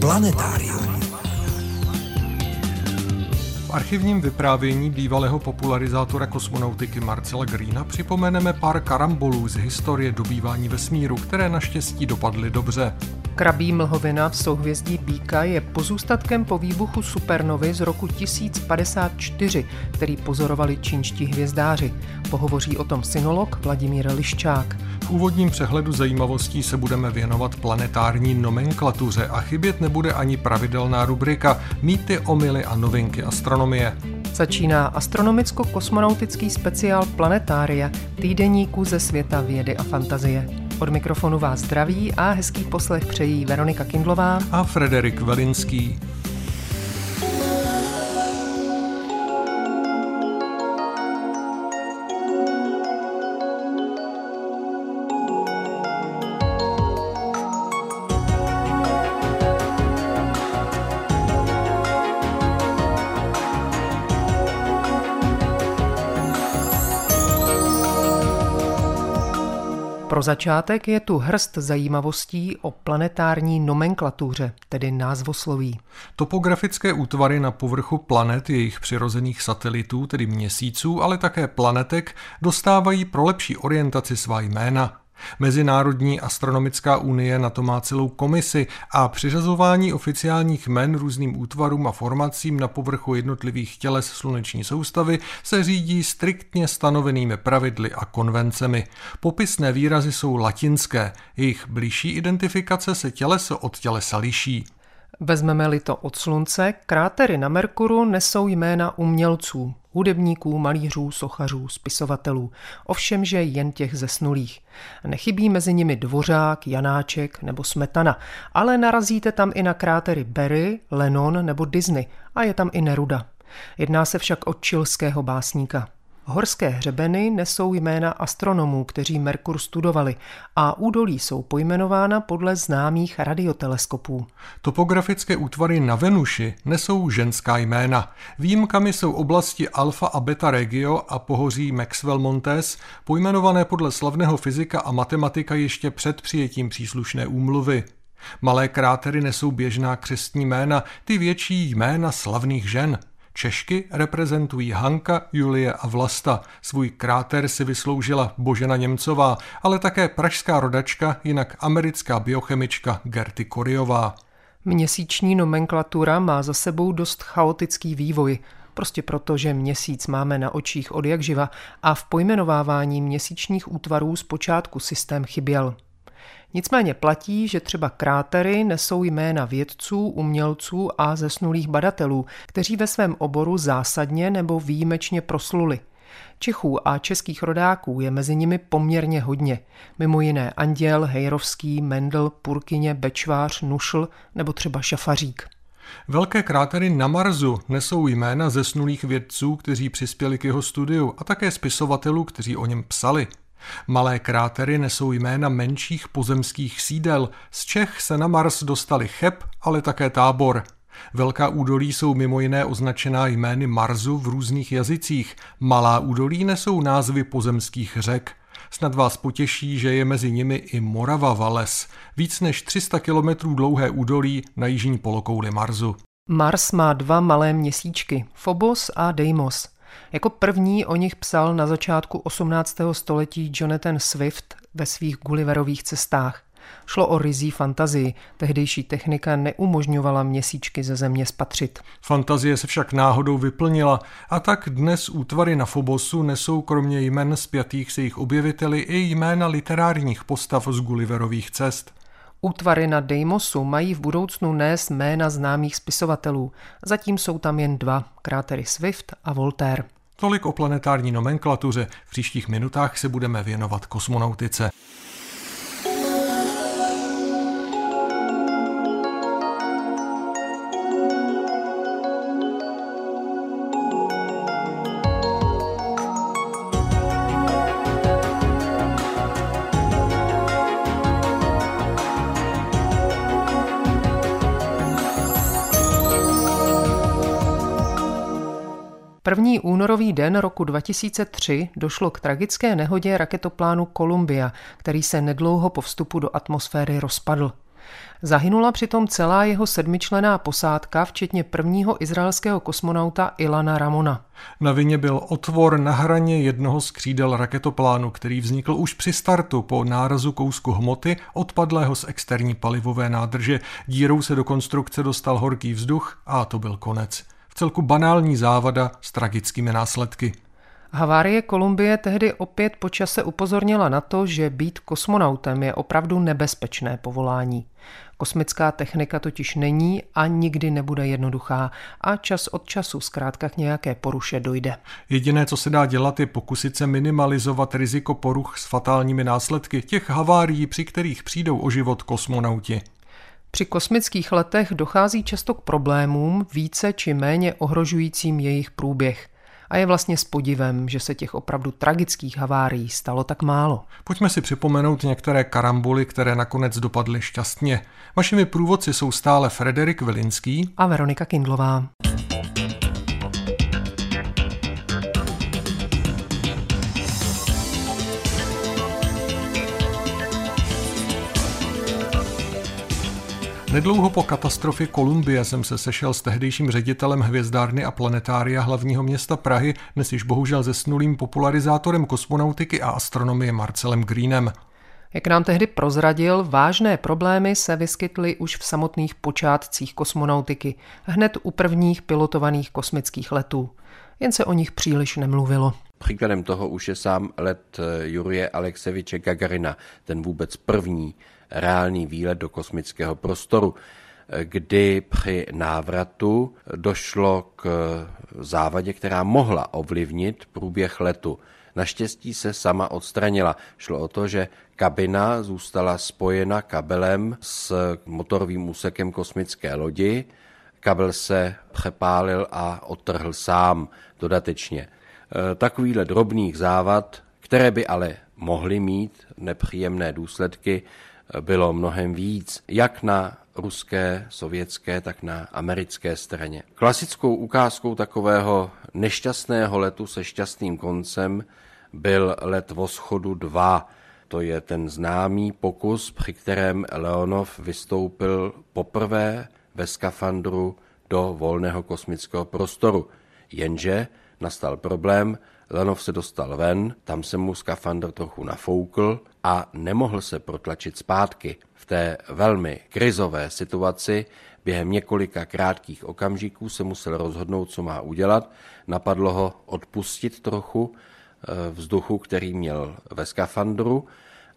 Planetárium. V archivním vyprávění bývalého popularizátora kosmonautiky Marcela Greena připomeneme pár karambolů z historie dobývání vesmíru, které naštěstí dopadly dobře. Krabí mlhovina v souhvězdí Bíka je pozůstatkem po výbuchu supernovy z roku 1054, který pozorovali čínští hvězdáři. Pohovoří o tom synolog Vladimír Liščák. V úvodním přehledu zajímavostí se budeme věnovat planetární nomenklatuře a chybět nebude ani pravidelná rubrika Mýty, omily a novinky astronomie. Začíná astronomicko-kosmonautický speciál Planetária, týdeníku ze světa vědy a fantazie. Od mikrofonu vás zdraví a hezký poslech přejí Veronika Kindlová a Frederik Velinský. Pro začátek je tu hrst zajímavostí o planetární nomenklatuře, tedy názvosloví. Topografické útvary na povrchu planet, jejich přirozených satelitů, tedy měsíců, ale také planetek, dostávají pro lepší orientaci svá jména. Mezinárodní astronomická unie na to má celou komisi a přiřazování oficiálních men různým útvarům a formacím na povrchu jednotlivých těles sluneční soustavy se řídí striktně stanovenými pravidly a konvencemi. Popisné výrazy jsou latinské, jejich blížší identifikace se těleso od tělesa liší. Vezmeme-li to od slunce, krátery na Merkuru nesou jména umělců, hudebníků, malířů, sochařů, spisovatelů, ovšem, že jen těch zesnulých. Nechybí mezi nimi Dvořák, Janáček nebo Smetana, ale narazíte tam i na krátery Berry, Lennon nebo Disney a je tam i Neruda. Jedná se však o čilského básníka. Horské hřebeny nesou jména astronomů, kteří Merkur studovali a údolí jsou pojmenována podle známých radioteleskopů. Topografické útvary na Venuši nesou ženská jména. Výjimkami jsou oblasti Alfa a Beta Regio a pohoří Maxwell Montes, pojmenované podle slavného fyzika a matematika ještě před přijetím příslušné úmluvy. Malé krátery nesou běžná křestní jména, ty větší jména slavných žen – Češky reprezentují Hanka, Julie a Vlasta. Svůj kráter si vysloužila Božena Němcová, ale také pražská rodačka, jinak americká biochemička Gerty Koriová. Měsíční nomenklatura má za sebou dost chaotický vývoj, prostě proto, že měsíc máme na očích od jak živa a v pojmenovávání měsíčních útvarů zpočátku systém chyběl. Nicméně platí, že třeba krátery nesou jména vědců, umělců a zesnulých badatelů, kteří ve svém oboru zásadně nebo výjimečně prosluli. Čechů a českých rodáků je mezi nimi poměrně hodně. Mimo jiné Anděl, Hejrovský, Mendel, Purkyně, Bečvář, Nušl nebo třeba Šafařík. Velké krátery na Marsu nesou jména zesnulých vědců, kteří přispěli k jeho studiu a také spisovatelů, kteří o něm psali. Malé krátery nesou jména menších pozemských sídel. Z Čech se na Mars dostali Cheb, ale také Tábor. Velká údolí jsou mimo jiné označená jmény Marsu v různých jazycích. Malá údolí nesou názvy pozemských řek. Snad vás potěší, že je mezi nimi i Morava Vales, víc než 300 kilometrů dlouhé údolí na jižní polokouli Marsu. Mars má dva malé měsíčky, Phobos a Deimos. Jako první o nich psal na začátku 18. století Jonathan Swift ve svých Gulliverových cestách. Šlo o rizí fantazii, tehdejší technika neumožňovala měsíčky ze země spatřit. Fantazie se však náhodou vyplnila a tak dnes útvary na Fobosu nesou kromě jmen spjatých se jejich objeviteli i jména literárních postav z Gulliverových cest. Útvary na Deimosu mají v budoucnu nést jména známých spisovatelů. Zatím jsou tam jen dva, krátery Swift a Voltaire. Tolik o planetární nomenklatuře. V příštích minutách se budeme věnovat kosmonautice. Únorový den roku 2003 došlo k tragické nehodě raketoplánu Columbia, který se nedlouho po vstupu do atmosféry rozpadl. Zahynula přitom celá jeho sedmičlená posádka, včetně prvního izraelského kosmonauta Ilana Ramona. Na vině byl otvor na hraně jednoho z křídel raketoplánu, který vznikl už při startu po nárazu kousku hmoty odpadlého z externí palivové nádrže. Dírou se do konstrukce dostal horký vzduch a to byl konec. V celku banální závada s tragickými následky. Havárie Kolumbie tehdy opět po čase upozornila na to, že být kosmonautem je opravdu nebezpečné povolání. Kosmická technika totiž není a nikdy nebude jednoduchá a čas od času zkrátka k nějaké poruše dojde. Jediné, co se dá dělat, je pokusit se minimalizovat riziko poruch s fatálními následky těch havárií, při kterých přijdou o život kosmonauti. Při kosmických letech dochází často k problémům více či méně ohrožujícím jejich průběh a je vlastně s podivem, že se těch opravdu tragických havárií stalo tak málo. Pojďme si připomenout některé karambuly, které nakonec dopadly šťastně. Vašimi průvodci jsou stále Frederik Vilinský a Veronika Kindlová. Nedlouho po katastrofě Kolumbie jsem se sešel s tehdejším ředitelem hvězdárny a planetária hlavního města Prahy, dnes již bohužel zesnulým popularizátorem kosmonautiky a astronomie Marcelem Greenem. Jak nám tehdy prozradil, vážné problémy se vyskytly už v samotných počátcích kosmonautiky, hned u prvních pilotovaných kosmických letů. Jen se o nich příliš nemluvilo. Příkladem toho už je sám let eh, Jurie Alekseviče Gagarina, ten vůbec první reálný výlet do kosmického prostoru, kdy při návratu došlo k závadě, která mohla ovlivnit průběh letu. Naštěstí se sama odstranila. Šlo o to, že kabina zůstala spojena kabelem s motorovým úsekem kosmické lodi. Kabel se přepálil a odtrhl sám dodatečně. Eh, takovýhle drobných závad, které by ale mohly mít nepříjemné důsledky, bylo mnohem víc, jak na ruské, sovětské, tak na americké straně. Klasickou ukázkou takového nešťastného letu se šťastným koncem byl let Voschodu 2. To je ten známý pokus, při kterém Leonov vystoupil poprvé ve skafandru do volného kosmického prostoru. Jenže nastal problém, Lenov se dostal ven, tam se mu skafandr trochu nafoukl a nemohl se protlačit zpátky. V té velmi krizové situaci během několika krátkých okamžiků se musel rozhodnout, co má udělat. Napadlo ho odpustit trochu eh, vzduchu, který měl ve skafandru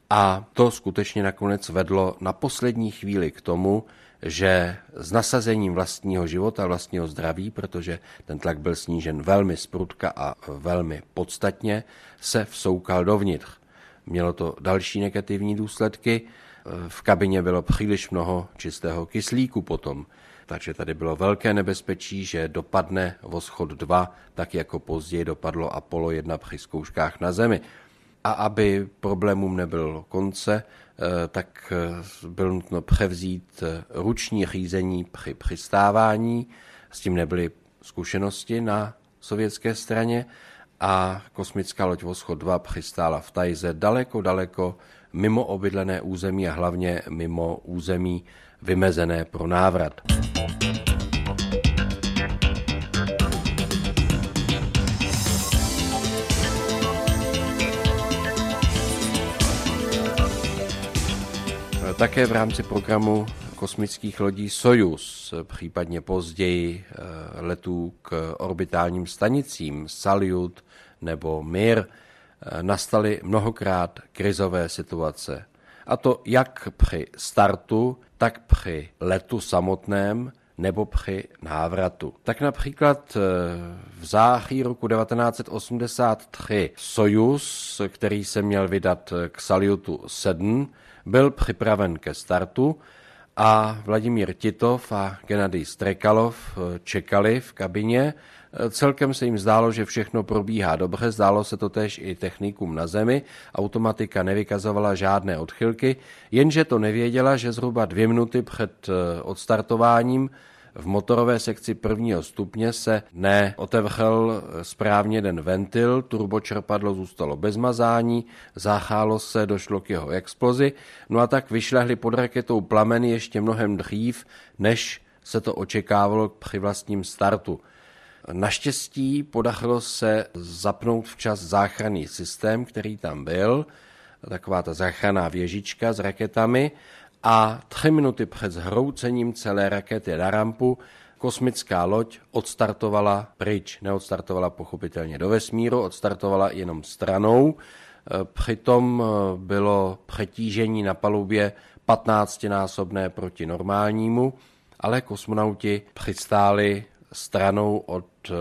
a to skutečně nakonec vedlo na poslední chvíli k tomu, že s nasazením vlastního života, vlastního zdraví, protože ten tlak byl snížen velmi sprudka a velmi podstatně, se vsoukal dovnitř. Mělo to další negativní důsledky. V kabině bylo příliš mnoho čistého kyslíku potom, takže tady bylo velké nebezpečí, že dopadne Voschod 2, tak jako později dopadlo Apollo 1 při zkouškách na Zemi. A aby problémům nebyl konce, eh, tak eh, byl nutno převzít eh, ruční řízení při přistávání. S tím nebyly zkušenosti na sovětské straně a kosmická loď Voschod 2 přistála v Tajze daleko, daleko mimo obydlené území a hlavně mimo území vymezené pro návrat. Také v rámci programu kosmických lodí Soyuz, případně později eh, letů k orbitálním stanicím Salyut nebo Mir, eh, nastaly mnohokrát krizové situace. A to jak při startu, tak při letu samotném, nebo při návratu. Tak například eh, v září roku 1983 Sojus, který se měl vydat k Salyutu 7, byl připraven ke startu a Vladimír Titov a Gennady Strekalov eh, čekali v kabině. Eh, celkem se jim zdálo, že všechno probíhá dobře, zdálo se to tež i technikům na zemi, automatika nevykazovala žádné odchylky, jenže to nevěděla, že zhruba dvě minuty před odstartováním v motorové sekci prvního stupně se neotevřel správně jeden ventil, turbočerpadlo zůstalo bez mazání, záchálo se, došlo k jeho explozi, no a tak vyšlehli pod raketou plameny ještě mnohem dřív, než se to očekávalo při vlastním startu. Naštěstí podařilo se zapnout včas záchranný systém, který tam byl, taková ta záchranná věžička s raketami a tři minuty před zhroucením celé rakety na rampu kosmická loď odstartovala pryč. Neodstartovala pochopitelně do vesmíru, odstartovala jenom stranou. Přitom bylo přetížení na palubě 15-násobné proti normálnímu, ale kosmonauti přistáli stranou od eh,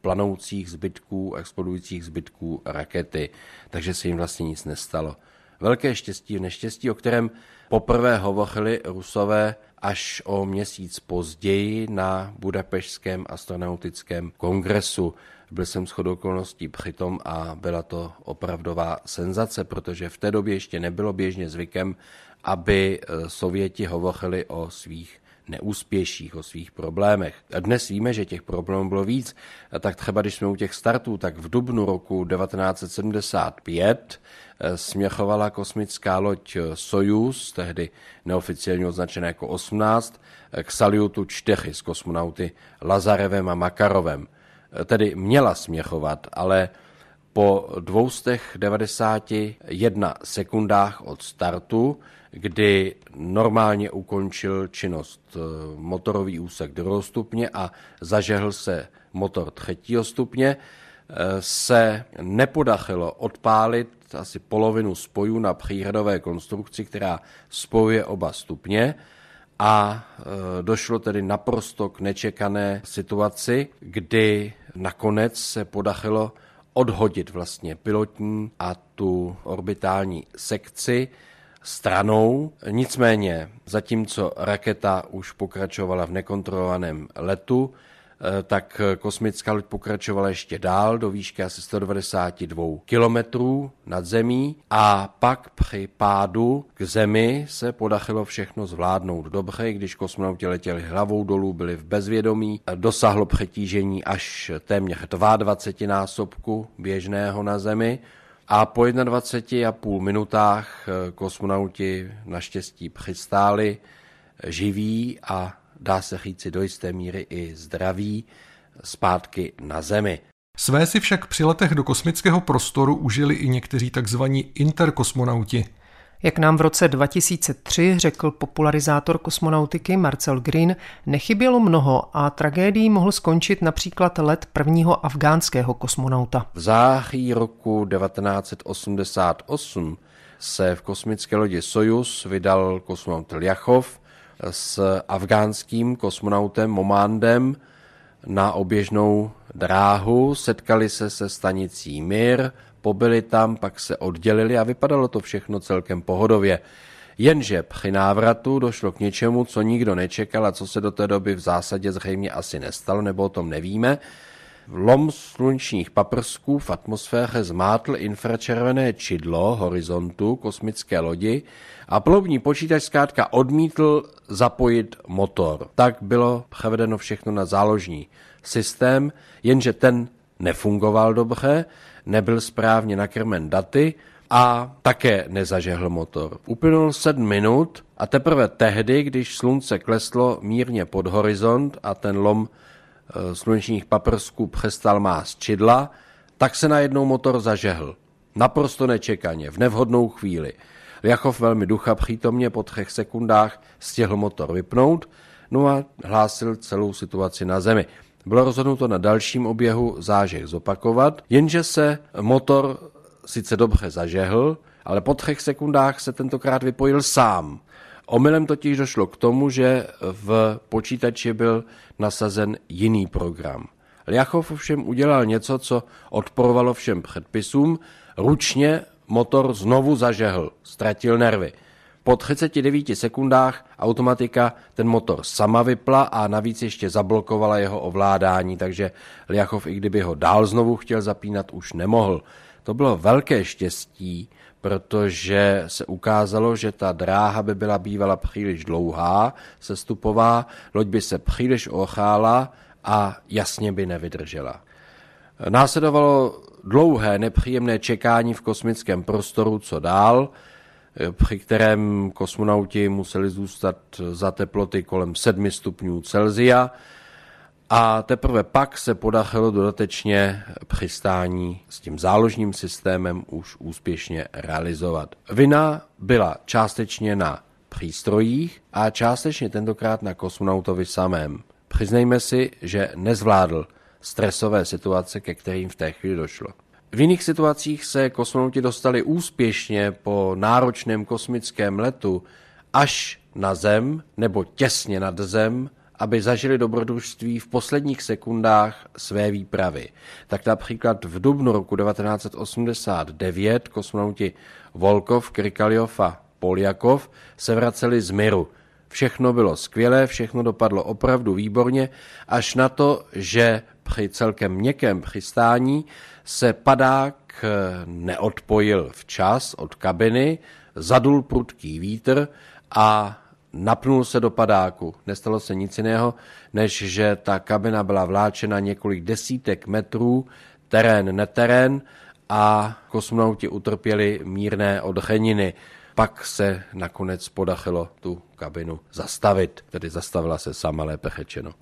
planoucích zbytků, explodujících zbytků rakety, takže se jim vlastně nic nestalo. Velké štěstí v neštěstí, o kterém poprvé hovořili Rusové až o měsíc později na Budapešském astronautickém kongresu. Byl jsem shodou okolností přitom a byla to opravdová senzace, protože v té době ještě nebylo běžně zvykem, aby eh, Sověti hovořili o svých neúspěších, o svých problémech. A dnes víme, že těch problémů bylo víc. A tak třeba když jsme u těch startů, tak v dubnu roku 1975 eh, směchovala kosmická loď Soyuz, tehdy neoficiálně označená jako 18, eh, k Salyutu 4 s kosmonauty Lazarevem a Makarovem. Eh, tedy měla směchovat, ale po 291 sekundách od startu kdy normálně ukončil činnost eh, motorový úsek druhého stupně a zažehl se motor třetího stupně, eh, se nepodařilo odpálit asi polovinu spojů na příhradové konstrukci, která spojuje oba stupně a eh, došlo tedy naprosto k nečekané situaci, kdy nakonec se podařilo odhodit vlastně pilotní a tu orbitální sekci, stranou. Nicméně, zatímco raketa už pokračovala v nekontrolovaném letu, tak kosmická loď pokračovala ještě dál do výšky asi 192 kilometrů nad zemí a pak při pádu k zemi se podařilo všechno zvládnout dobře, když kosmonauti letěli hlavou dolů, byli v bezvědomí, dosáhlo přetížení až téměř 22 násobku běžného na zemi, a po 21,5 minutách eh, kosmonauti naštěstí přistáli živí a dá se říci do jisté míry i zdraví zpátky na Zemi. Své si však při letech do kosmického prostoru užili i někteří takzvaní interkosmonauti – jak nám v roce 2003 řekl popularizátor kosmonautiky Marcel Green, nechybělo mnoho a tragédií mohl skončit například let prvního afgánského kosmonauta. V září roku 1988 se v kosmické lodi Sojus vydal kosmonaut Lyachov s afgánským kosmonautem Momandem na oběžnou dráhu, setkali se se stanicí Mir, Pobyli tam, pak se oddělili a vypadalo to všechno celkem pohodově. Jenže při návratu došlo k něčemu, co nikdo nečekal a co se do té doby v zásadě zřejmě asi nestalo, nebo o tom nevíme. Lom slunečních paprsků v atmosféře zmátl infračervené čidlo horizontu kosmické lodi a ploubní počítač zkrátka odmítl zapojit motor. Tak bylo převedeno všechno na záložní systém, jenže ten nefungoval dobře nebyl správně nakrmen daty a také nezažehl motor. Uplynul sedm minut a teprve tehdy, když slunce kleslo mírně pod horizont a ten lom slunečních paprsků přestal mást čidla, tak se najednou motor zažehl. Naprosto nečekaně, v nevhodnou chvíli. Ljachov velmi ducha přítomně po třech sekundách stihl motor vypnout, no a hlásil celou situaci na zemi. Bylo rozhodnuto na dalším oběhu zážeh zopakovat, jenže se motor sice dobře zažehl, ale po třech sekundách se tentokrát vypojil sám. Omylem totiž došlo k tomu, že v počítači byl nasazen jiný program. Ljachov ovšem udělal něco, co odporovalo všem předpisům. Ručně motor znovu zažehl, ztratil nervy. Po 39 sekundách automatika ten motor sama vypla a navíc ještě zablokovala jeho ovládání, takže Liachov, i kdyby ho dál znovu chtěl zapínat, už nemohl. To bylo velké štěstí, protože se ukázalo, že ta dráha by byla bývala příliš dlouhá, sestupová, loď by se příliš ochála a jasně by nevydržela. Následovalo dlouhé nepříjemné čekání v kosmickém prostoru, co dál, při kterém kosmonauti museli zůstat za teploty kolem 7 stupňů Celzia a teprve pak se podařilo dodatečně přistání s tím záložním systémem už úspěšně realizovat. Vina byla částečně na přístrojích a částečně tentokrát na kosmonautovi samém. Přiznejme si, že nezvládl stresové situace, ke kterým v té chvíli došlo. V jiných situacích se kosmonauti dostali úspěšně po náročném kosmickém letu až na Zem nebo těsně nad Zem, aby zažili dobrodružství v posledních sekundách své výpravy. Tak například v dubnu roku 1989 kosmonauti Volkov, Krikaljov a Poljakov se vraceli z Miru. Všechno bylo skvělé, všechno dopadlo opravdu výborně, až na to, že při celkem měkkém přistání se padák neodpojil včas od kabiny, zadul prudký vítr a napnul se do padáku. Nestalo se nic jiného, než že ta kabina byla vláčena několik desítek metrů, terén, neterén a kosmonauti utrpěli mírné odcheniny. Pak se nakonec podařilo tu kabinu zastavit, tedy zastavila se sama lépe řečeno.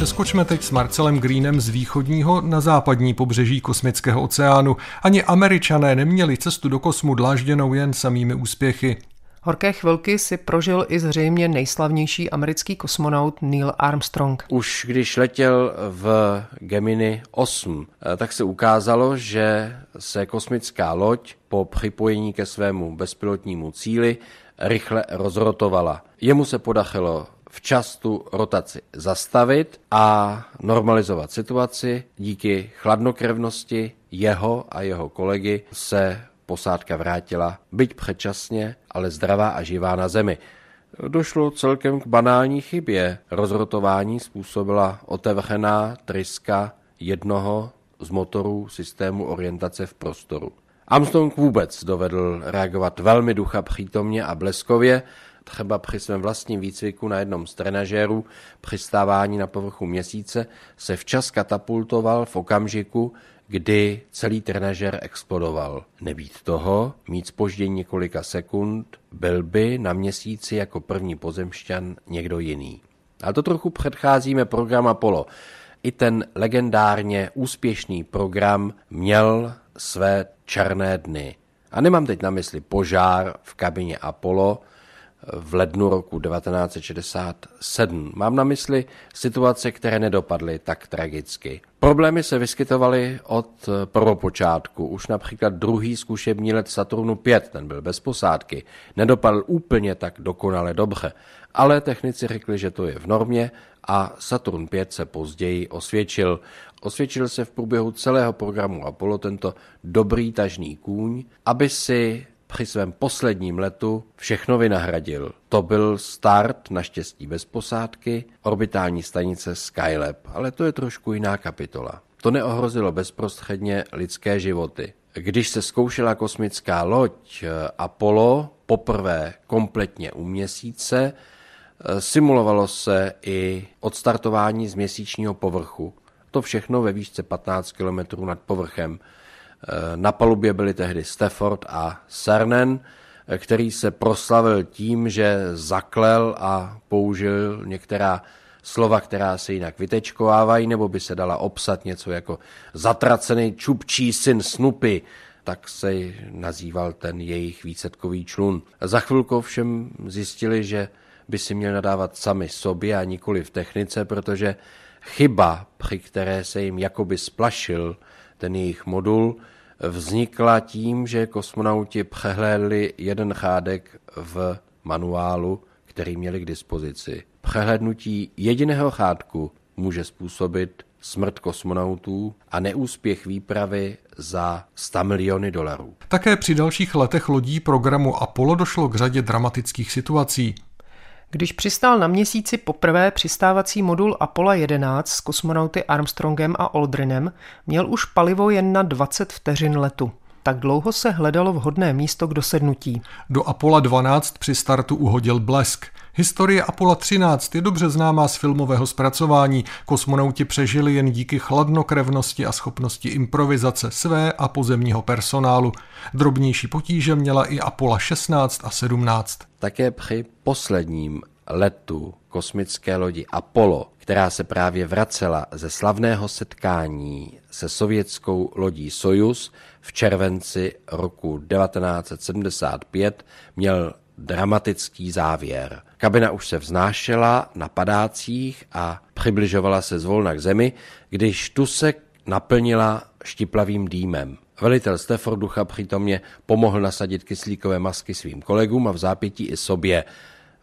Přeskočme teď s Marcelem Greenem z východního na západní pobřeží kosmického oceánu. Ani američané neměli cestu do kosmu dlážděnou jen samými úspěchy. Horké chvilky si prožil i zřejmě nejslavnější americký kosmonaut Neil Armstrong. Už když letěl v Gemini 8, eh, tak se ukázalo, že se kosmická loď po připojení ke svému bezpilotnímu cíli rychle rozrotovala. Jemu se podařilo včas tu rotaci zastavit a normalizovat situaci. Díky chladnokrevnosti jeho a jeho kolegy se posádka vrátila, byť předčasně, ale zdravá a živá na zemi. Došlo celkem k banální chybě. Rozrotování způsobila otevřená tryska jednoho z motorů systému orientace v prostoru. Armstrong vůbec dovedl reagovat velmi ducha přítomně a bleskově, třeba při svém vlastním výcviku na jednom z trenažérů přistávání na povrchu měsíce se včas katapultoval v okamžiku, kdy celý trenažer explodoval. Nebýt toho, mít spoždění několika sekund, byl by na měsíci jako první pozemšťan někdo jiný. A to trochu předcházíme program Apollo. I ten legendárně úspěšný program měl své černé dny. A nemám teď na mysli požár v kabině Apollo, v lednu roku 1967. Mám na mysli situace, které nedopadly tak tragicky. Problémy se vyskytovaly od prvopočátku. Už například druhý zkušební let Saturnu 5, ten byl bez posádky, nedopadl úplně tak dokonale dobře. Ale technici řekli, že to je v normě a Saturn 5 se později osvědčil. Osvědčil se v průběhu celého programu Apollo tento dobrý tažný kůň, aby si při svém posledním letu všechno vynahradil. To byl start, naštěstí bez posádky, orbitální stanice Skylab, ale to je trošku jiná kapitola. To neohrozilo bezprostředně lidské životy. Když se zkoušela kosmická loď eh, Apollo poprvé kompletně u měsíce, eh, simulovalo se i odstartování z měsíčního povrchu. To všechno ve výšce 15 km nad povrchem. Eh, na palubě byli tehdy Stafford a Cernan, eh, který se proslavil tím, že zaklel a použil některá slova, která se jinak vytečkovávají, nebo by se dala obsat něco jako zatracený čupčí syn Snupy, tak se nazýval ten jejich výsledkový člun. Za chvilku všem zjistili, že by si měl nadávat sami sobě a nikoli v technice, protože chyba, při které se jim jakoby splašil ten jejich modul vznikla tím, že kosmonauti přehlédli jeden chádek v manuálu, který měli k dispozici. Přehlednutí jediného chádku může způsobit smrt kosmonautů a neúspěch výpravy za 100 miliony dolarů. Také při dalších letech lodí programu Apollo došlo k řadě dramatických situací. Když přistál na měsíci poprvé přistávací modul Apollo 11 s kosmonauty Armstrongem a Aldrinem, měl už palivo jen na 20 vteřin letu. Tak dlouho se hledalo vhodné místo k dosednutí. Do Apollo 12 při startu uhodil blesk. Historie Apollo 13 je dobře známá z filmového zpracování. Kosmonauti přežili jen díky chladnokrevnosti a schopnosti improvizace své a pozemního personálu. Drobnější potíže měla i Apollo 16 a 17. Také při posledním letu kosmické lodi Apollo, která se právě vracela ze slavného setkání se sovětskou lodí Sojus v červenci roku 1975, měl dramatický závěr. Kabina už se vznášela na padácích a přibližovala se zvolna k zemi, když tu se naplnila štiplavým dýmem. Velitel Stafforducha přítomně pomohl nasadit kyslíkové masky svým kolegům a v zápětí i sobě.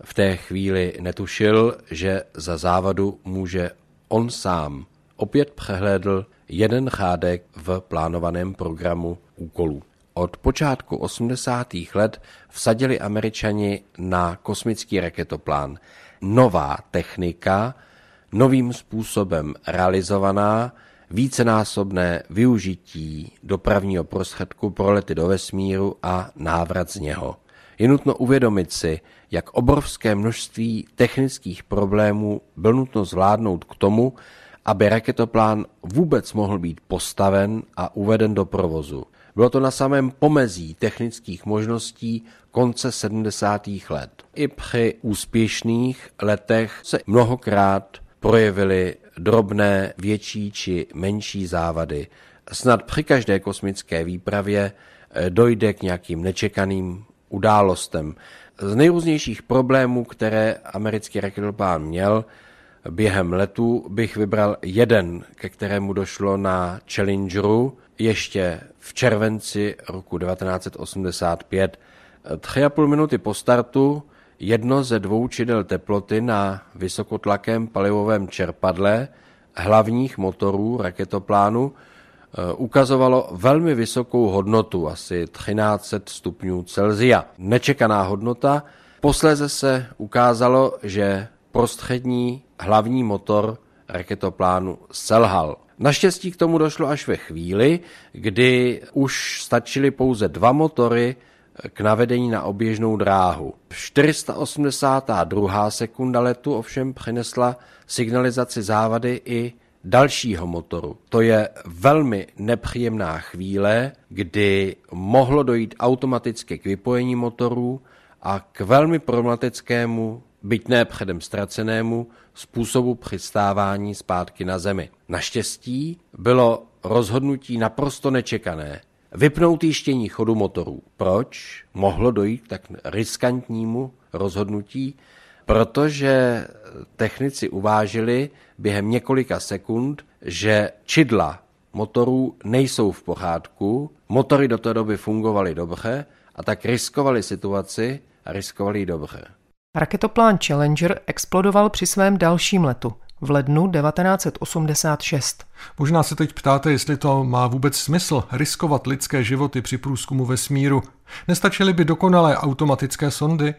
V té chvíli netušil, že za závadu může on sám. Opět přehlédl jeden chádek v plánovaném programu úkolů. Od počátku 80. let vsadili američani na kosmický raketoplán. Nová technika, novým způsobem realizovaná, vícenásobné využití dopravního prostředku pro lety do vesmíru a návrat z něho. Je nutno uvědomit si, jak obrovské množství technických problémů byl nutno zvládnout k tomu, aby raketoplán vůbec mohl být postaven a uveden do provozu. Bylo to na samém pomezí technických možností konce 70. let. I při úspěšných letech se mnohokrát projevily drobné, větší či menší závady. Snad při každé kosmické výpravě eh, dojde k nějakým nečekaným událostem. Z nejrůznějších problémů, které americký raketoplán měl, během letu bych vybral jeden, ke kterému došlo na Challengeru ještě v červenci roku 1985. Tři a půl minuty po startu jedno ze dvou čidel teploty na vysokotlakém palivovém čerpadle hlavních motorů raketoplánu eh, ukazovalo velmi vysokou hodnotu, asi 1300 stupňů Celzia. Nečekaná hodnota. Posléze se ukázalo, že prostřední hlavní motor raketoplánu selhal. Naštěstí k tomu došlo až ve chvíli, kdy už stačily pouze dva motory k navedení na oběžnou dráhu. 482. sekunda letu ovšem přinesla signalizaci závady i dalšího motoru. To je velmi nepříjemná chvíle, kdy mohlo dojít automaticky k vypojení motorů a k velmi problematickému byť ne předem ztracenému, způsobu přistávání zpátky na zemi. Naštěstí bylo rozhodnutí naprosto nečekané. Vypnout jištění chodu motorů. Proč mohlo dojít k tak riskantnímu rozhodnutí? Protože technici uvážili během několika sekund, že čidla motorů nejsou v pořádku, motory do té doby fungovaly dobře a tak riskovali situaci a riskovali dobře. Raketoplán Challenger explodoval při svém dalším letu v lednu 1986. Možná se teď ptáte, jestli to má vůbec smysl riskovat lidské životy při průzkumu vesmíru. Nestačily by dokonalé automatické sondy?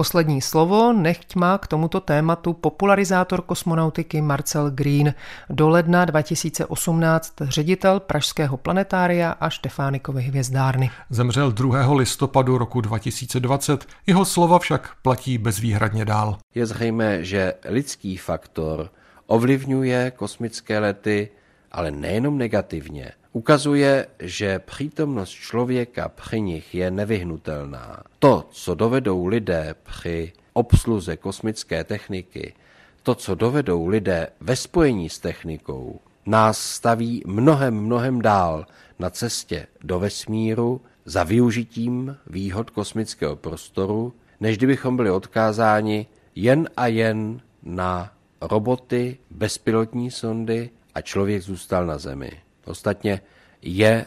Poslední slovo nechť má k tomuto tématu popularizátor kosmonautiky Marcel Green, do ledna 2018 ředitel Pražského planetária a Štefánikovy hvězdárny. Zemřel 2. listopadu roku 2020, jeho slova však platí bezvýhradně dál. Je zřejmé, že lidský faktor ovlivňuje kosmické lety, ale nejenom negativně ukazuje, že přítomnost člověka při nich je nevyhnutelná. To, co dovedou lidé při obsluze kosmické techniky, to, co dovedou lidé ve spojení s technikou, nás staví mnohem, mnohem dál na cestě do vesmíru za využitím výhod kosmického prostoru, než kdybychom byli odkázáni jen a jen na roboty, bezpilotní sondy a člověk zůstal na Zemi. Ostatně je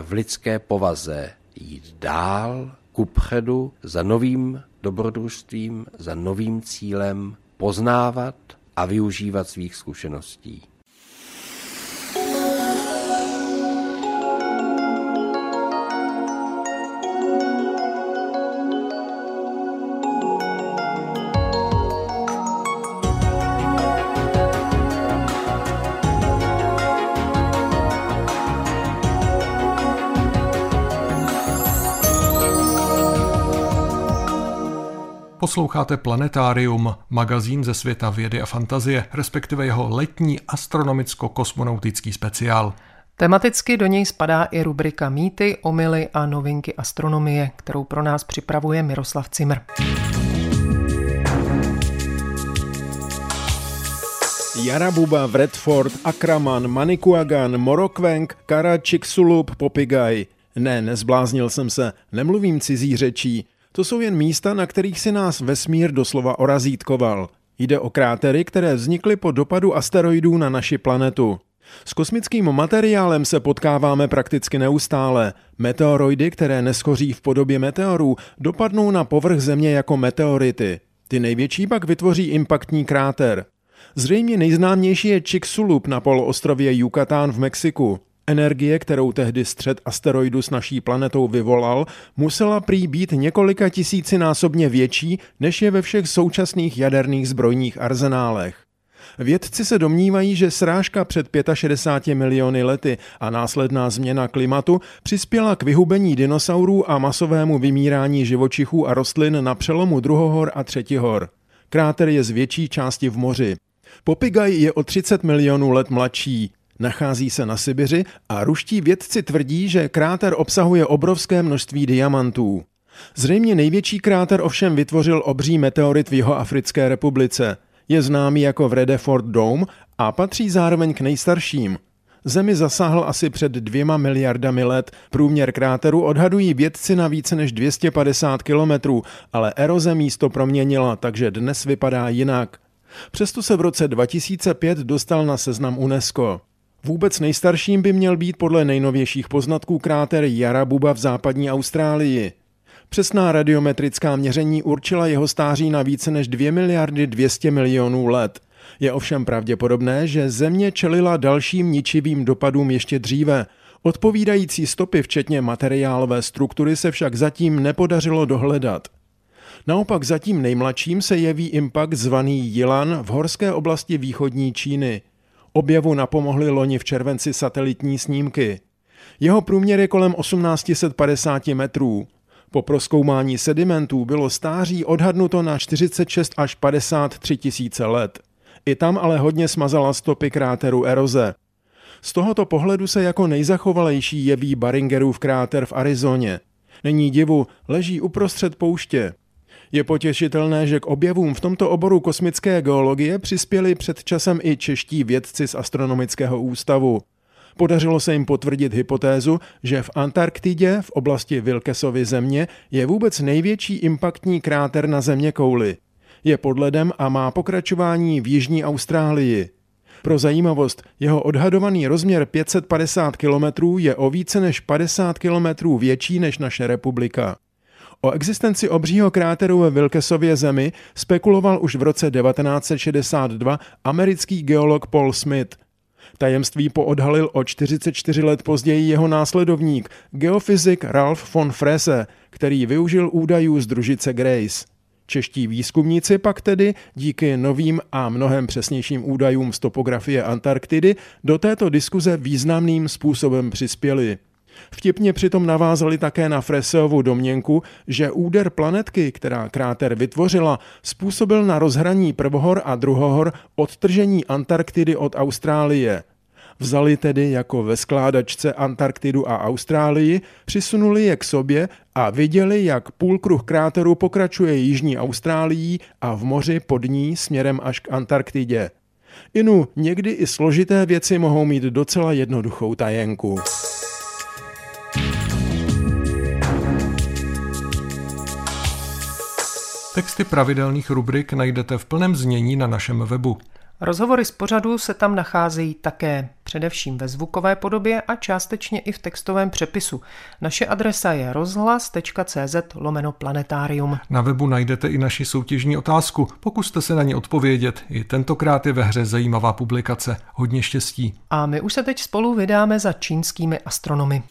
v lidské povaze jít dál, kupředu, za novým dobrodružstvím, za novým cílem, poznávat a využívat svých zkušeností. Posloucháte Planetárium, magazín ze světa vědy a fantazie, respektive jeho letní astronomicko-kosmonautický speciál. Tematicky do něj spadá i rubrika Mýty, omily a novinky astronomie, kterou pro nás připravuje Miroslav Cimr. Jarabuba, Redford, Akraman, Manikuagan, Morokvenk, Kara, Chicxulub, Popigaj. Ne, nezbláznil jsem se, nemluvím cizí řečí. To jsou jen místa, na kterých si nás vesmír doslova orazítkoval. Jde o krátery, které vznikly po dopadu asteroidů na naši planetu. S kosmickým materiálem se potkáváme prakticky neustále. Meteoroidy, které neschoří v podobě meteorů, dopadnou na povrch Země jako meteority. Ty největší pak vytvoří impaktní kráter. Zřejmě nejznámější je Chicxulub na poloostrově Yucatán v Mexiku. Energie, kterou tehdy střed asteroidu s naší planetou vyvolal, musela prý být několika tisícinásobně větší, než je ve všech současných jaderných zbrojních arzenálech. Vědci se domnívají, že srážka před 65 miliony lety a následná změna klimatu přispěla k vyhubení dinosaurů a masovému vymírání živočichů a rostlin na přelomu druhohor a třetihor. Kráter je z větší části v moři. Popigaj je o 30 milionů let mladší. Nachází se na Sibiři a ruští vědci tvrdí, že kráter obsahuje obrovské množství diamantů. Zřejmě největší kráter ovšem vytvořil obří meteorit v jeho Africké republice. Je známý jako Vredefort Dome a patří zároveň k nejstarším. Zemi zasáhl asi před dvěma miliardami let. Průměr kráteru odhadují vědci na více než 250 kilometrů, ale eroze místo proměnila, takže dnes vypadá jinak. Přesto se v roce 2005 dostal na seznam UNESCO. Vůbec nejstarším by měl být podle nejnovějších poznatků kráter Jarabuba v západní Austrálii. Přesná radiometrická měření určila jeho stáří na více než 2 miliardy 200 milionů let. Je ovšem pravděpodobné, že Země čelila dalším ničivým dopadům ještě dříve. Odpovídající stopy, včetně materiálové struktury, se však zatím nepodařilo dohledat. Naopak zatím nejmladším se jeví impact zvaný Yilan v horské oblasti východní Číny. Objevu napomohly loni v červenci satelitní snímky. Jeho průměr je kolem 1850 metrů. Po proskoumání sedimentů bylo stáří odhadnuto na 46 až 53 tisíce let. I tam ale hodně smazala stopy kráteru eroze. Z tohoto pohledu se jako nejzachovalejší jeví Baringerův kráter v Arizoně. Není divu, leží uprostřed pouště. Je potěšitelné, že k objevům v tomto oboru kosmické geologie přispěli před časem i čeští vědci z Astronomického ústavu. Podařilo se jim potvrdit hypotézu, že v Antarktidě, v oblasti Wilkesovy země, je vůbec největší impaktní kráter na země kouli. Je pod ledem a má pokračování v Jižní Austrálii. Pro zajímavost, jeho odhadovaný rozměr 550 km je o více než 50 km větší než naše republika. O existenci obřího kráteru ve Wilkesově zemi spekuloval už v roce 1962 americký geolog Paul Smith. Tajemství poodhalil o 44 let později jeho následovník, geofyzik Ralph von Frese, který využil údajů z družice Grace. Čeští výzkumníci pak tedy díky novým a mnohem přesnějším údajům z topografie Antarktidy do této diskuze významným způsobem přispěli. Vtipně přitom navázali také na Freseovu domněnku, že úder planetky, která kráter vytvořila, způsobil na rozhraní prvohor a druhohor odtržení Antarktidy od Austrálie. Vzali tedy jako ve skládačce Antarktidu a Austrálii, přisunuli je k sobě a viděli, jak půlkruh kráteru pokračuje jižní Austrálií a v moři pod ní směrem až k Antarktidě. Inu, někdy i složité věci mohou mít docela jednoduchou tajenku. Texty pravidelných rubrik najdete v plném znění na našem webu. Rozhovory z pořadu se tam nacházejí také, především ve zvukové podobě a částečně i v textovém přepisu. Naše adresa je rozhlas.cz lomeno planetárium. Na webu najdete i naši soutěžní otázku. Pokuste se na ní odpovědět. I tentokrát je ve hře zajímavá publikace. Hodně štěstí. A my už se teď spolu vydáme za čínskými astronomy.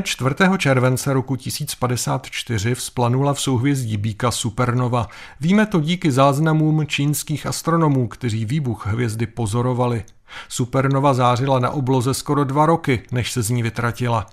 Dne 4. července roku 1054 vzplanula v souhvězdí Bíka supernova. Víme to díky záznamům čínských astronomů, kteří výbuch hvězdy pozorovali. Supernova zářila na obloze skoro dva roky, než se z ní vytratila.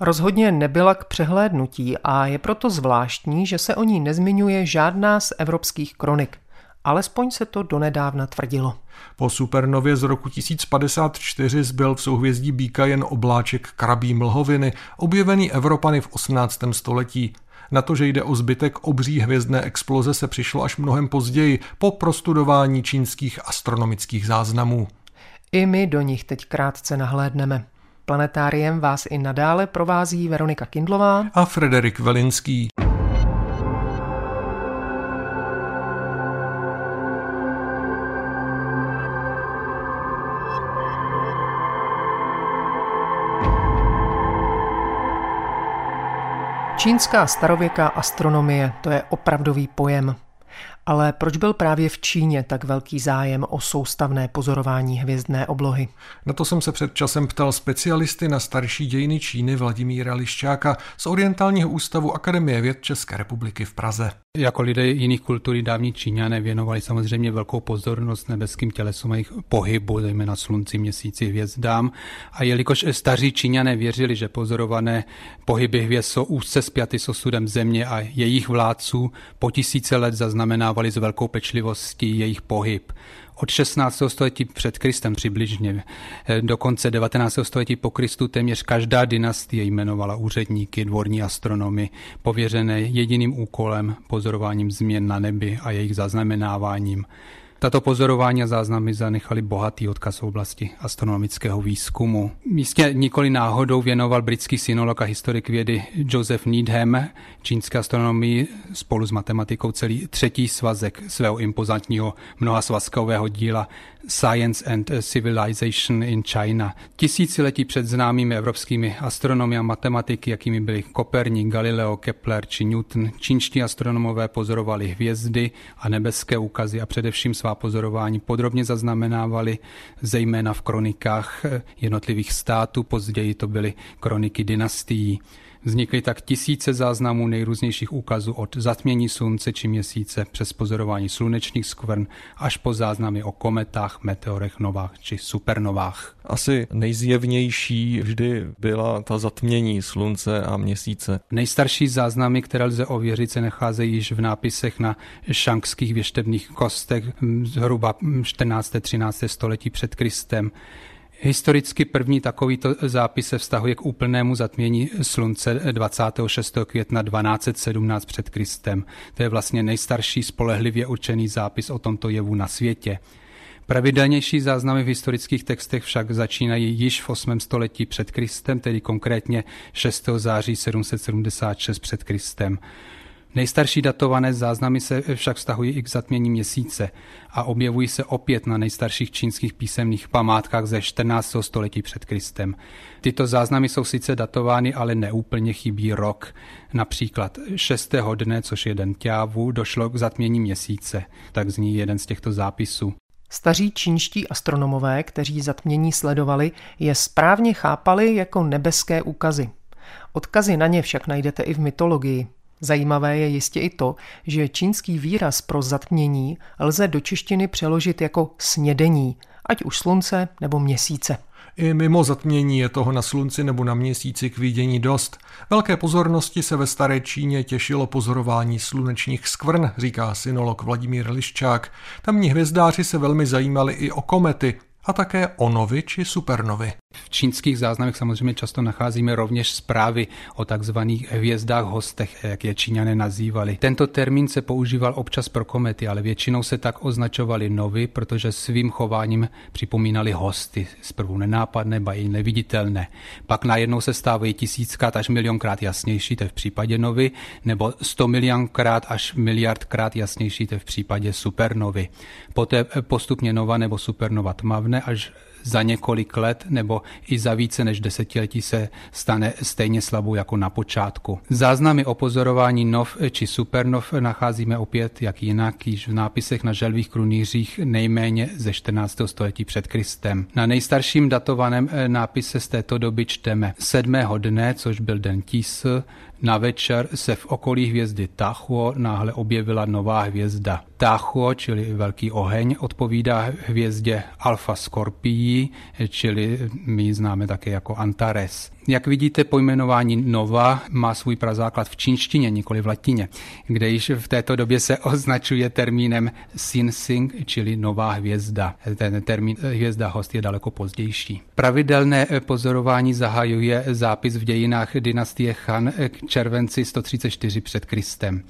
Rozhodně nebyla k přehlédnutí a je proto zvláštní, že se o ní nezmiňuje žádná z evropských kronik. Alespoň se to donedávna tvrdilo. Po supernově z roku 1054 zbyl v souhvězdí Bíka jen obláček krabí mlhoviny, objevený Evropany v 18. století. Na to, že jde o zbytek obří hvězdné exploze, se přišlo až mnohem později, po prostudování čínských astronomických záznamů. I my do nich teď krátce nahlédneme. Planetáriem vás i nadále provází Veronika Kindlová a Frederik Velinský. Čínská starověká astronomie, to je opravdový pojem. Ale proč byl právě v Číně tak velký zájem o soustavné pozorování hvězdné oblohy? Na to jsem se před časem ptal specialisty na starší dějiny Číny Vladimíra Liščáka z Orientálního ústavu Akademie věd České republiky v Praze. Jako lidé jiných kultur dávní Číňané věnovali samozřejmě velkou pozornost nebeským tělesům a jejich pohybu, zejména slunci, měsíci, hvězdám. A jelikož staří Číňané věřili, že pozorované pohyby hvězd jsou úzce spjaty s osudem země a jejich vládců, po tisíce let zaznamenávali s velkou pečlivostí jejich pohyb od 16. století před Kristem přibližně eh, do konce 19. století po Kristu téměř každá dynastie jmenovala úředníky, dvorní astronomy, pověřené jediným úkolem pozorováním změn na nebi a jejich zaznamenáváním. Tato pozorování a záznamy zanechaly bohatý odkaz v oblasti astronomického výzkumu. Místě nikoli náhodou věnoval britský synolog a historik vědy Joseph Needham čínské astronomii spolu s matematikou celý třetí svazek svého impozantního mnohasvazkového díla Science and Civilization in China. Tisíciletí před známými evropskými astronomy a matematiky, jakými byli Koperník, Galileo, Kepler či Newton, čínští astronomové pozorovali hvězdy a nebeské úkazy a především svá pozorování podrobně zaznamenávali, zejména v kronikách jednotlivých států, později to byly kroniky dynastií. Vznikly tak tisíce záznamů nejrůznějších úkazů od zatmění slunce či měsíce přes pozorování slunečních skvrn až po záznamy o kometách, meteorech, novách či supernovách. Asi nejzjevnější vždy byla ta zatmění slunce a měsíce. Nejstarší záznamy, které lze ověřit, se nacházejí již v nápisech na šankských věštebných kostech zhruba 14. 13. století před Kristem. Historicky první takovýto zápis se vztahuje k úplnému zatmění slunce 26. května 1217 před Kristem. To je vlastně nejstarší spolehlivě určený zápis o tomto jevu na světě. Pravidelnější záznamy v historických textech však začínají již v 8. století před Kristem, tedy konkrétně 6. září 776 před Kristem. Nejstarší datované záznamy se však vztahují i k zatmění měsíce a objevují se opět na nejstarších čínských písemných památkách ze 14. století před Kristem. Tyto záznamy jsou sice datovány, ale neúplně chybí rok. Například 6. dne, což je den ťávu, došlo k zatmění měsíce. Tak zní jeden z těchto zápisů. Staří čínští astronomové, kteří zatmění sledovali, je správně chápali jako nebeské úkazy. Odkazy na ně však najdete i v mytologii. Zajímavé je jistě i to, že čínský výraz pro zatmění lze do češtiny přeložit jako snědení, ať už slunce nebo měsíce. I mimo zatmění je toho na slunci nebo na měsíci k vidění dost. Velké pozornosti se ve staré Číně těšilo pozorování slunečních skvrn, říká synolog Vladimír Liščák. Tamní hvězdáři se velmi zajímali i o komety, a také o novy či supernovy. V čínských záznamech samozřejmě často nacházíme rovněž zprávy o takzvaných hvězdách hostech, jak je Číňané nazývali. Tento termín se používal občas pro komety, ale většinou se tak označovali novy, protože svým chováním připomínali hosty, zprvu nenápadné, ba i neviditelné. Pak najednou se stávají tisíckrát až milionkrát jasnější, to je v případě novy, nebo sto milionkrát až miliardkrát jasnější, to je v případě supernovy. Poté postupně nova nebo supernova tmavné až za několik let nebo i za více než desetiletí se stane stejně slabou jako na počátku. Záznamy o pozorování nov či supernov nacházíme opět, jak jinak, již v nápisech na želvých krunýřích nejméně ze 14. století před Kristem. Na nejstarším datovaném eh, nápise z této doby čteme sedmého dne, což byl den Tis, na večer se v okolí hvězdy Tachuo náhle objevila nová hvězda. Tachuo, čili velký oheň, odpovídá hvězdě Alfa Scorpii, čili my ji známe také jako Antares. Jak vidíte, pojmenování Nova má svůj prazáklad v čínštině, nikoli v latině, kde již v této době se označuje termínem Sinsing, čili nová hvězda. Ten termín hvězda host je daleko pozdější. Pravidelné pozorování zahajuje zápis v dějinách dynastie Han k červenci 134 před Kristem.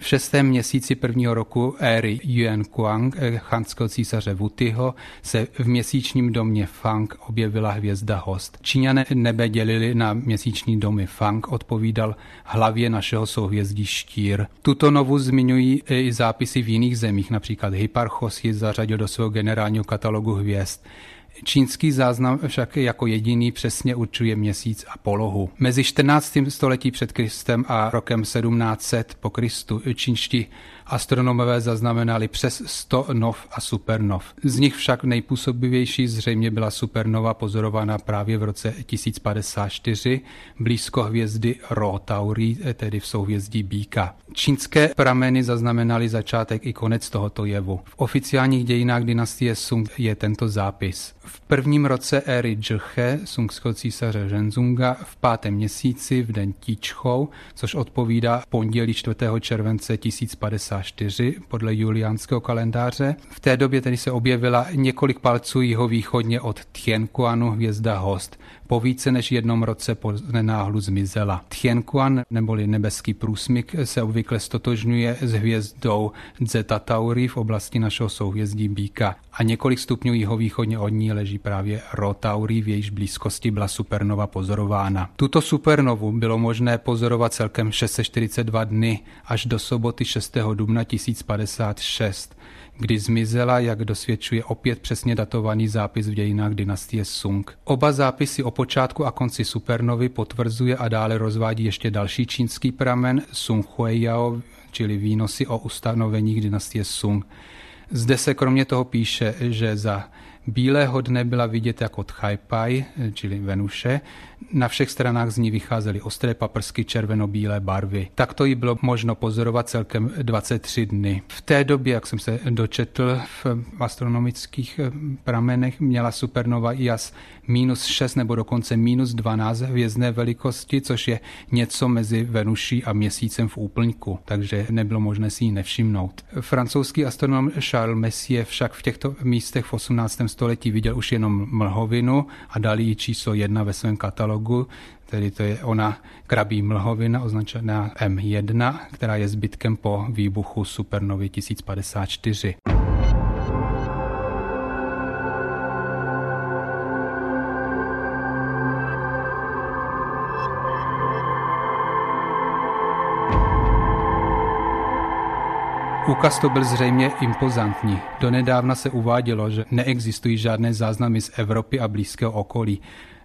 V šestém měsíci prvního roku éry Yuan Kuang, eh, chanského císaře Wutyho, se v měsíčním domě Fang objevila hvězda host. Číňané nebe dělili na měsíční domy Fang, odpovídal hlavě našeho souhvězdí štír. Tuto novu zmiňují i zápisy v jiných zemích, například Hipparchos ji zařadil do svého generálního katalogu hvězd. Čínský záznam však jako jediný přesně určuje měsíc a polohu. Mezi 14. století před Kristem a rokem 1700 po Kristu čínští astronomové zaznamenali přes 100 nov a supernov. Z nich však nejpůsobivější zřejmě byla supernova pozorovaná právě v roce 1054 blízko hvězdy Rho Tauri, tedy v souhvězdí Bíka. Čínské prameny zaznamenaly začátek i konec tohoto jevu. V oficiálních dějinách dynastie Sung je tento zápis. V prvním roce éry Džlche, sungského císaře Zhenzunga, v pátém měsíci v den Tíčchou, což odpovídá pondělí 4. července 1054 podle juliánského kalendáře. V té době tedy se objevila několik palců jihovýchodně od Tianquanu hvězda Host po více než jednom roce po nenáhlu zmizela. Tianquan neboli nebeský průsmyk se obvykle stotožňuje s hvězdou Zeta Tauri v oblasti našeho souhvězdí Bíka a několik stupňů jihovýchodně od ní leží právě Rho Tauri, v jejíž blízkosti byla supernova pozorována. Tuto supernovu bylo možné pozorovat celkem 642 dny až do soboty 6. dubna 1056 kdy zmizela, jak dosvědčuje opět přesně datovaný zápis v dějinách dynastie Sung. Oba zápisy o počátku a konci supernovy potvrzuje a dále rozvádí ještě další čínský pramen Sung Huiyao, čili výnosy o ustanoveních dynastie Sung. Zde se kromě toho píše, že za Bílého dne byla vidět jako Tchajpaj, čili Venuše. Na všech stranách z ní vycházely ostré paprsky červeno-bílé barvy. Takto ji bylo možno pozorovat celkem 23 dny. V té době, jak jsem se dočetl v astronomických pramenech, měla supernova jas minus 6 nebo dokonce minus 12 hvězdné velikosti, což je něco mezi Venuší a měsícem v úplňku, takže nebylo možné si ji nevšimnout. Francouzský astronom Charles Messier však v těchto místech v 18 století viděl už jenom mlhovinu a dali jí číslo jedna ve svém katalogu, tedy to je ona krabí mlhovina označená M1, která je zbytkem po výbuchu supernovy 1054. Úkaz to byl zřejmě impozantní. Donedávna se uvádělo, že neexistují žádné záznamy z Evropy a blízkého okolí.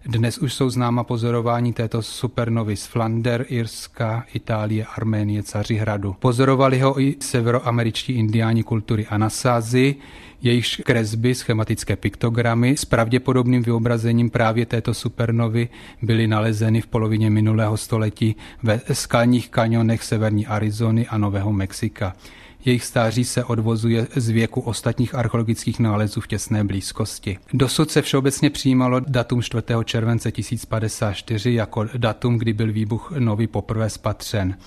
Dnes už jsou známa pozorování této supernovy z Flander, Irska, Itálie, Arménie, Cařihradu. Pozorovali ho i severoameričtí indiáni kultury Anasázy, jejichž kresby, schematické piktogramy s pravděpodobným vyobrazením právě této supernovy byly nalezeny v polovině minulého století ve skalních kanionech severní Arizony a Nového Mexika. Jejich stáří se odvozuje z věku ostatních archeologických nálezů v těsné blízkosti. Dosud se všeobecně přijímalo datum 4. července 1054 jako datum, kdy byl výbuch nový poprvé spatřen.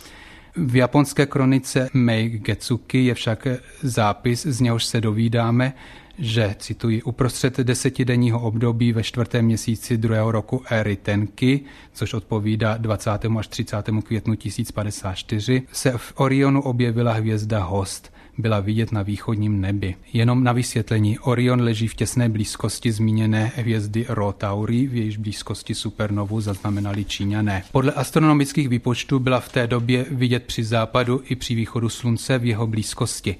V japonské kronice Mei Getsuki je však zápis, z něhož se dovídáme, že, cituji, uprostřed desetidenního období ve čtvrtém měsíci druhého roku éry Tenky, což odpovídá 20. až 30. květnu 1054, se v Orionu objevila hvězda Host. byla vidět na východním nebi. Jenom na vysvětlení, Orion leží v těsné blízkosti zmíněné hvězdy Rotauri, v jejíž blízkosti supernovu zaznamenali Číňané. Podle astronomických výpočtů byla v té době vidět při západu i při východu slunce v jeho blízkosti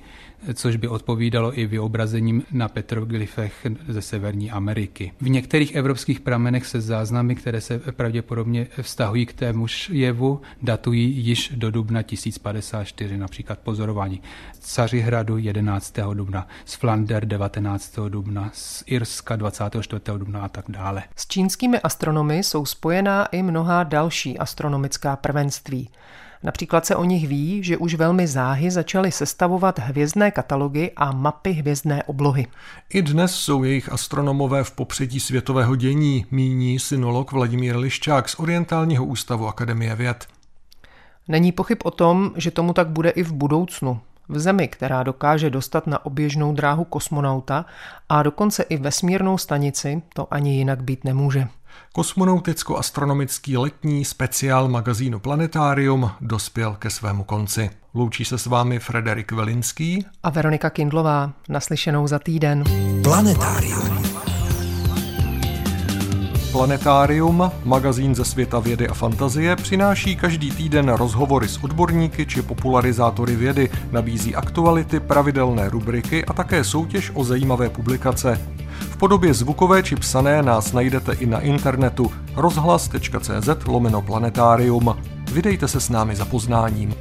což by odpovídalo i vyobrazením na petroglyfech ze Severní Ameriky. V některých evropských pramenech se záznamy, které se pravděpodobně vztahují k témuž jevu, datují již do dubna 1054, například pozorování Cařihradu 11. dubna, z Flander 19. dubna, z Irska 24. dubna a tak dále. S čínskými astronomy jsou spojená i mnoha další astronomická prvenství. Například se o nich ví, že už velmi záhy začaly sestavovat hvězdné katalogy a mapy hvězdné oblohy. I dnes jsou jejich astronomové v popředí světového dění, míní synolog Vladimír Liščák z Orientálního ústavu Akademie věd. Není pochyb o tom, že tomu tak bude i v budoucnu. V zemi, která dokáže dostat na oběžnou dráhu kosmonauta a dokonce i vesmírnou stanici, to ani jinak být nemůže. Kosmonauticko-astronomický letní speciál magazínu Planetarium dospěl ke svému konci. Loučí se s vámi Frederik Velinský a Veronika Kindlová. Naslyšenou za týden. Planetarium. Planetárium, magazín ze světa vědy a fantazie, přináší každý týden rozhovory s odborníky či popularizátory vědy, nabízí aktuality, pravidelné rubriky a také soutěž o zajímavé publikace. Podobě zvukové či psané nás najdete i na internetu rozhlas.cz lomeno planetárium. Vydejte se s námi za poznáním.